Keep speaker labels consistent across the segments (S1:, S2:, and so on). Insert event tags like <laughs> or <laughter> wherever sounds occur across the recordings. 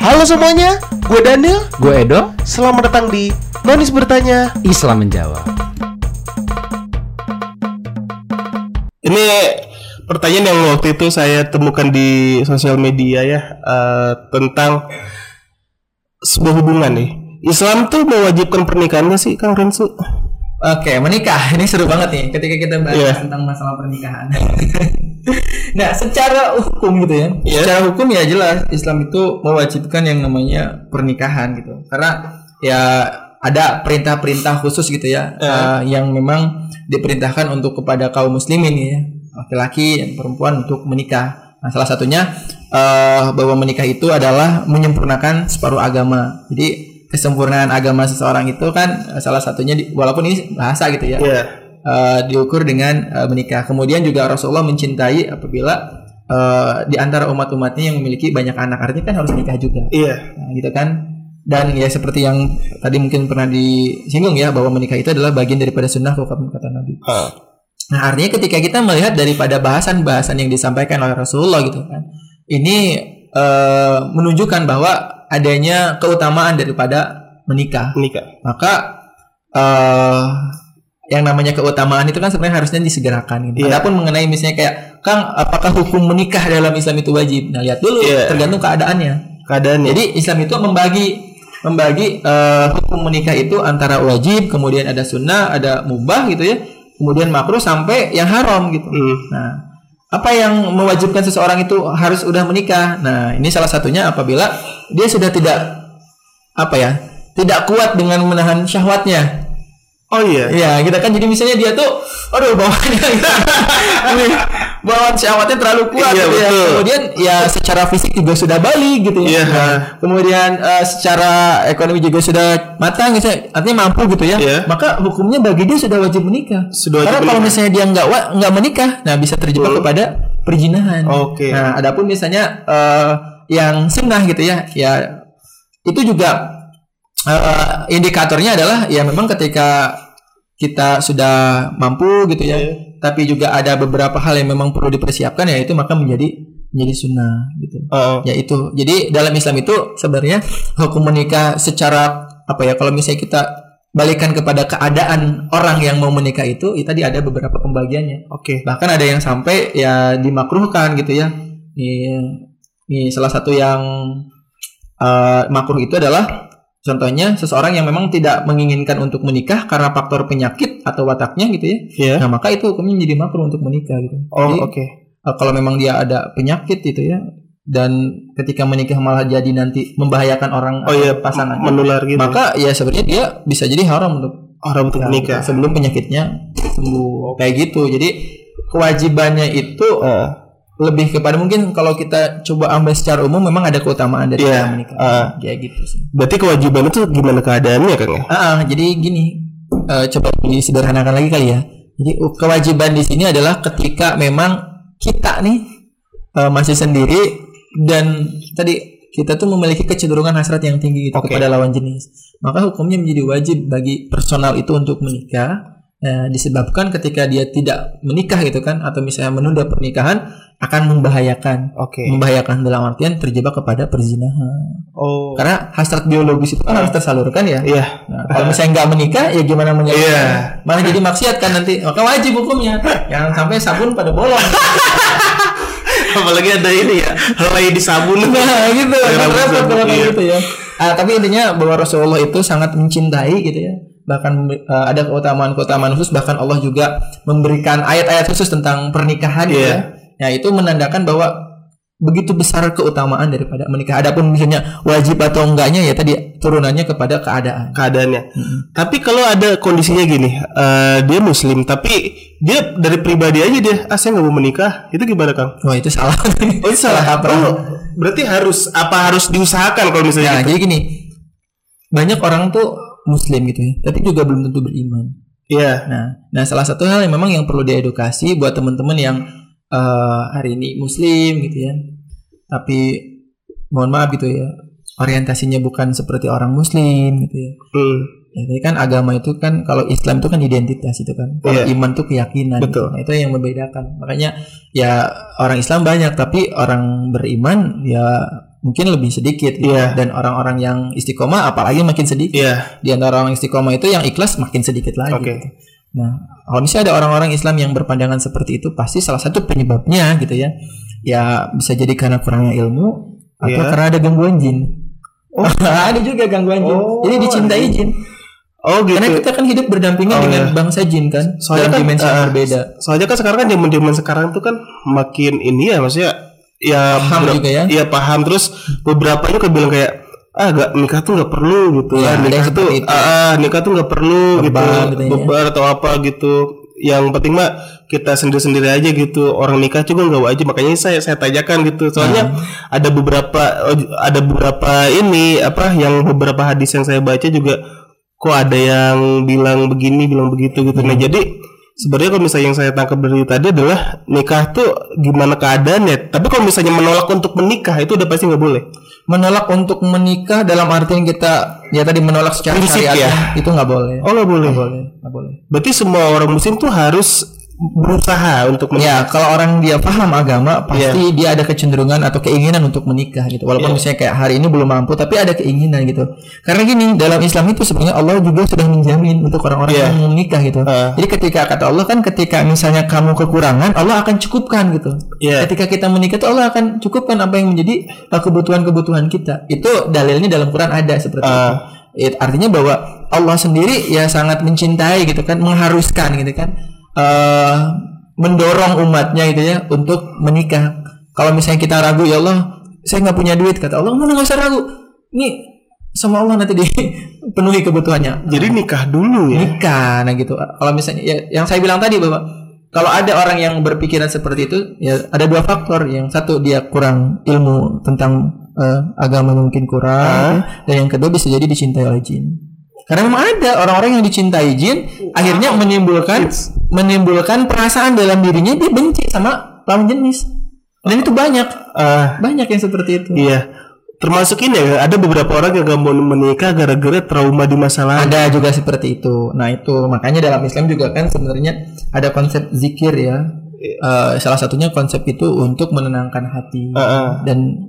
S1: Halo semuanya, gue Daniel.
S2: Gue Edo,
S1: Selamat datang di Nonis Bertanya.
S2: Islam menjawab.
S1: Ini pertanyaan yang waktu itu saya temukan di sosial media ya eh, tentang sebuah hubungan nih. Islam tuh mewajibkan pernikahan nggak sih, Kang Rensu?
S3: Oke, menikah. Ini seru banget nih ketika kita bahas
S1: Iya.
S3: tentang masalah pernikahan. <laughs> nah, secara hukum gitu ya.
S1: Iya.
S3: Secara hukum ya jelas Islam itu mewajibkan yang namanya pernikahan gitu. Karena ya ada perintah-perintah khusus gitu ya
S1: Iya.
S3: eh, yang memang diperintahkan untuk kepada kaum muslimin ya, laki-laki dan perempuan untuk menikah. Nah, salah satunya eh, bahwa menikah itu adalah menyempurnakan separuh agama. Jadi kesempurnaan agama seseorang itu kan eh, salah satunya di- walaupun ini bahasa gitu ya
S1: Iya.
S3: eh, diukur dengan eh, menikah. Kemudian juga Rasulullah mencintai apabila eh, di antara umat-umatnya yang memiliki banyak anak artinya kan harus nikah juga.
S1: Iya.
S3: Nah, gitu kan. Dan ya seperti yang tadi mungkin pernah disinggung ya bahwa menikah itu adalah bagian daripada sunnah kata kata Nabi.
S1: Ah.
S3: Nah artinya ketika kita melihat daripada bahasan-bahasan yang disampaikan oleh Rasulullah gitu kan, ini eh, menunjukkan bahwa adanya keutamaan daripada menikah.
S1: Menikah.
S3: Maka eh yang namanya keutamaan itu kan sebenarnya harusnya disegerakan. Gitu.
S1: Iya.
S3: Adapun mengenai misalnya kayak Kang, apakah hukum menikah dalam Islam itu wajib? Nah lihat dulu,
S1: Iya.
S3: tergantung keadaannya.
S1: Keadaannya.
S3: Jadi Islam itu membagi membagi eh, hukum menikah itu antara wajib, kemudian ada sunnah, ada mubah gitu ya, kemudian makruh sampai yang haram gitu.
S1: Hmm.
S3: Nah, apa yang mewajibkan seseorang itu harus udah menikah? Nah, ini salah satunya apabila dia sudah tidak apa ya, tidak kuat dengan menahan syahwatnya.
S1: Oh iya.
S3: Iya, kita kan jadi misalnya dia tuh, aduh bawaannya gitu. Bawaan syahwatnya <laughs> terlalu kuat
S1: Iya,
S3: gitu ya.
S1: betul.
S3: Kemudian ya secara fisik juga sudah balik gitu ya.
S1: Iya.
S3: Nah, kemudian eh, secara ekonomi juga sudah matang gitu, ya. artinya mampu gitu ya.
S1: Iya.
S3: Maka hukumnya bagi dia sudah wajib menikah.
S1: Sudah wajib
S3: Karena kalau
S1: menikah.
S3: misalnya dia nggak nggak menikah, nah bisa terjebak kepada perjinahan.
S1: Oke.
S3: Nah, adapun misalnya eh, yang sunnah gitu ya, ya itu juga eh, indikatornya adalah ya memang ketika kita sudah mampu gitu ya,
S1: Iya.
S3: tapi juga ada beberapa hal yang memang perlu dipersiapkan ya itu maka menjadi menjadi sunnah gitu.
S1: Ah.
S3: Ya itu. Jadi dalam Islam itu sebenarnya hukum menikah secara apa ya kalau misalnya kita balikan kepada keadaan orang yang mau menikah itu, itu tadi ada beberapa pembagiannya.
S1: Oke.
S3: Bahkan ada yang sampai ya dimakruhkan gitu ya. Ini, ini salah satu yang eh, makruh itu adalah contohnya seseorang yang memang tidak menginginkan untuk menikah karena faktor penyakit atau wataknya gitu ya.
S1: Iya.
S3: Nah, maka itu hukumnya menjadi makruh untuk menikah gitu.
S1: Oh, oke.
S3: eh, kalau memang dia ada penyakit gitu ya dan ketika menikah malah jadi nanti membahayakan orang
S1: Oh iya,
S3: atau pasangannya
S1: menular gitu.
S3: maka ya sebenarnya dia bisa jadi haram untuk
S1: orang untuk
S3: Ya,
S1: menikah.
S3: sebelum penyakitnya sembuh kayak gitu jadi kewajibannya itu
S1: Ah.
S3: Lebih kepada mungkin kalau kita coba ambil secara umum memang ada keutamaan dari orang menikah
S1: ah.
S3: kayak gitu sih
S1: Berarti kewajiban itu gimana keadaannya, Kang ya?
S3: Ah, ah, jadi gini eh, coba disederhanakan lagi kali ya jadi uh, kewajiban di sini adalah ketika memang kita nih eh, masih sendiri dan tadi kita tuh memiliki kecenderungan hasrat yang tinggi gitu
S1: Oke.
S3: kepada lawan jenis maka hukumnya menjadi wajib bagi personal itu untuk menikah eh, disebabkan ketika dia tidak menikah gitu kan atau misalnya menunda pernikahan akan membahayakan
S1: Oke.
S3: membahayakan dalam artian terjebak kepada perzinahan
S1: Oh.
S3: karena hasrat biologis itu kan harus tersalurkan ya
S1: Iya.
S3: Nah, kalau misalnya nggak menikah, ya gimana menyalurkan?
S1: Iya.
S3: Malah jadi maksiat kan nanti. Maka wajib hukumnya. Jangan sampai sabun pada bolong. <laughs>
S1: Apalagi ada ini ya, helai di sabun.
S3: nah, gitu. Kan repot kalau gitu ya. Ah, tapi intinya bahwa Rasulullah itu sangat mencintai gitu ya. Bahkan eh, ada keutamaan-keutamaan khusus. Bahkan Allah juga memberikan ayat-ayat khusus tentang pernikahan gitu
S1: Iya.
S3: ya. Ya itu menandakan bahwa begitu besar keutamaan daripada menikah. Adapun misalnya wajib atau enggaknya ya tadi turunannya kepada keadaan.
S1: keadaannya. Tapi kalau ada kondisinya gini, eh, dia muslim tapi dia dari pribadi aja dia, ah saya nggak mau menikah, itu gimana Kang?
S3: Wah itu salah.
S1: Oh itu salah <laughs>
S3: kaprah.
S1: Oh, berarti harus apa harus diusahakan kalau misalnya
S3: Nah,
S1: gitu?
S3: jadi gini, banyak orang tuh muslim gitu ya, tapi juga belum tentu beriman.
S1: Iya.
S3: Nah, nah salah satu hal yang memang yang perlu diedukasi buat teman-teman yang eh, hari ini muslim gitu ya, tapi mohon maaf gitu ya, orientasinya bukan seperti orang muslim gitu ya.
S1: Hmm.
S3: Ya, tapi kan agama itu kan kalau Islam itu kan identitas itu kan. Kalau
S1: Iya.
S3: iman itu keyakinan. gitu.
S1: Betul.
S3: Nah, itu yang membedakan. Makanya ya orang Islam banyak tapi orang beriman ya mungkin lebih sedikit gitu.
S1: Iya.
S3: dan orang-orang yang istiqomah apalagi makin sedikit
S1: Iya.
S3: di antara orang istiqomah itu yang ikhlas makin sedikit lagi
S1: Oke.
S3: gitu. Nah, kalau misalnya ada orang-orang Islam yang berpandangan seperti itu, pasti salah satu penyebabnya gitu ya. Ya bisa jadi karena kurangnya ilmu atau
S1: Iya.
S3: karena ada gangguan jin. Oh, <laughs> ada juga gangguan jin.
S1: Oh,
S3: Jadi dicintai jin.
S1: Oh gitu.
S3: Karena kita kan hidup berdampingan
S1: Oh,
S3: dengan
S1: iya.
S3: bangsa jin kan,
S1: Soalnya
S3: dalam
S1: kan,
S3: dimensi yang
S1: eh,
S3: berbeda.
S1: Soalnya kan sekarang kan zaman zaman sekarang tuh kan makin ini ya maksudnya ya
S3: Paham juga ya.
S1: Iya paham terus beberapa juga bilang kayak ah gak nikah tuh nggak perlu gitu
S3: Iya,
S1: kan nikah tuh
S3: itu.
S1: ah, ah, nikah tuh nggak perlu gitu
S3: Beban gitu ya.
S1: beban atau apa gitu yang penting mah kita sendiri sendiri aja gitu orang nikah juga nggak wajib makanya saya saya tanyakan gitu soalnya
S3: Hmm.
S1: ada beberapa ada beberapa ini apa yang beberapa hadis yang saya baca juga kok ada yang bilang begini bilang begitu gitu
S3: Hmm.
S1: nah jadi sebenarnya kalau misalnya yang saya tangkap dari tadi adalah nikah tuh gimana keadaannya tapi kalau misalnya menolak untuk menikah itu udah pasti nggak boleh
S3: Menolak untuk menikah dalam artian kita ya tadi menolak secara
S1: Prinsip
S3: syariatnya itu nggak boleh.
S1: oh nggak boleh
S3: Nggak boleh, nggak boleh.
S1: berarti semua orang muslim tuh harus berusaha untuk menikah
S3: Ya, kalau orang dia paham agama, pasti dia ada kecenderungan atau keinginan untuk menikah gitu. Walaupun misalnya kayak hari ini belum mampu, tapi ada keinginan gitu. Karena gini, dalam Islam itu sebenarnya Allah juga sudah menjamin untuk orang-orang
S1: Iya.
S3: yang menikah gitu.
S1: Ah.
S3: Jadi ketika kata Allah kan ketika misalnya kamu kekurangan, Allah akan cukupkan gitu.
S1: Iya.
S3: Ketika kita menikah itu Allah akan cukupkan apa yang menjadi uh, kebutuhan-kebutuhan kita. Itu dalilnya dalam Quran ada seperti itu.
S1: Ah.
S3: It- artinya bahwa Allah sendiri ya sangat mencintai gitu kan, mengharuskan gitu kan, eh mendorong umatnya gitu ya untuk menikah. Kalau misalnya kita ragu ya Allah, saya nggak punya duit kata Allah, mana nggak usah ragu. Ini sama Allah nanti dipenuhi kebutuhannya.
S1: jadi nikah dulu ya
S3: Nikah, nah gitu. Kalau misalnya ya, yang saya bilang tadi bahwa kalau ada orang yang berpikiran seperti itu, ya ada dua faktor. Yang satu dia kurang ilmu tentang eh, agama mungkin kurang, dan yang kedua bisa jadi dicintai oleh jin. Karena memang ada orang-orang yang dicintai jin, akhirnya menimbulkan menimbulkan perasaan dalam dirinya dia benci sama lawan jenis. Dan itu banyak,
S1: Ah,
S3: banyak yang seperti itu.
S1: iya termasuk ini ya ada beberapa orang yang gak mau menikah gara-gara trauma di masa lalu
S3: Ada juga seperti itu. Nah itu makanya dalam Islam juga kan sebenarnya ada konsep zikir ya. Eh, salah satunya konsep itu untuk menenangkan hati
S1: Heeh.
S3: dan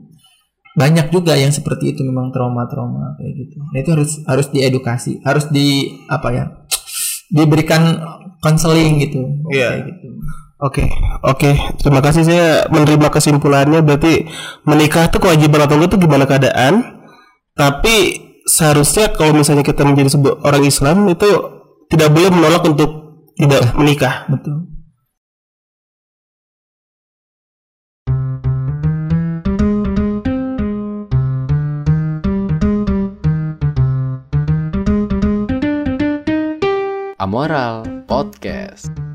S3: banyak juga yang seperti itu memang trauma-trauma kayak gitu. Nah itu harus harus diedukasi, harus di apa ya diberikan konseling gitu.
S1: Iya.
S3: Kayak gitu.
S1: Oke, oke. Terima kasih saya menerima kesimpulannya. Berarti menikah itu kewajiban atau enggak itu gimana keadaan? Tapi seharusnya kalau misalnya kita menjadi sebuah orang Islam itu tidak boleh menolak untuk tidak menikah.
S3: Betul.
S2: Amoral Podcast.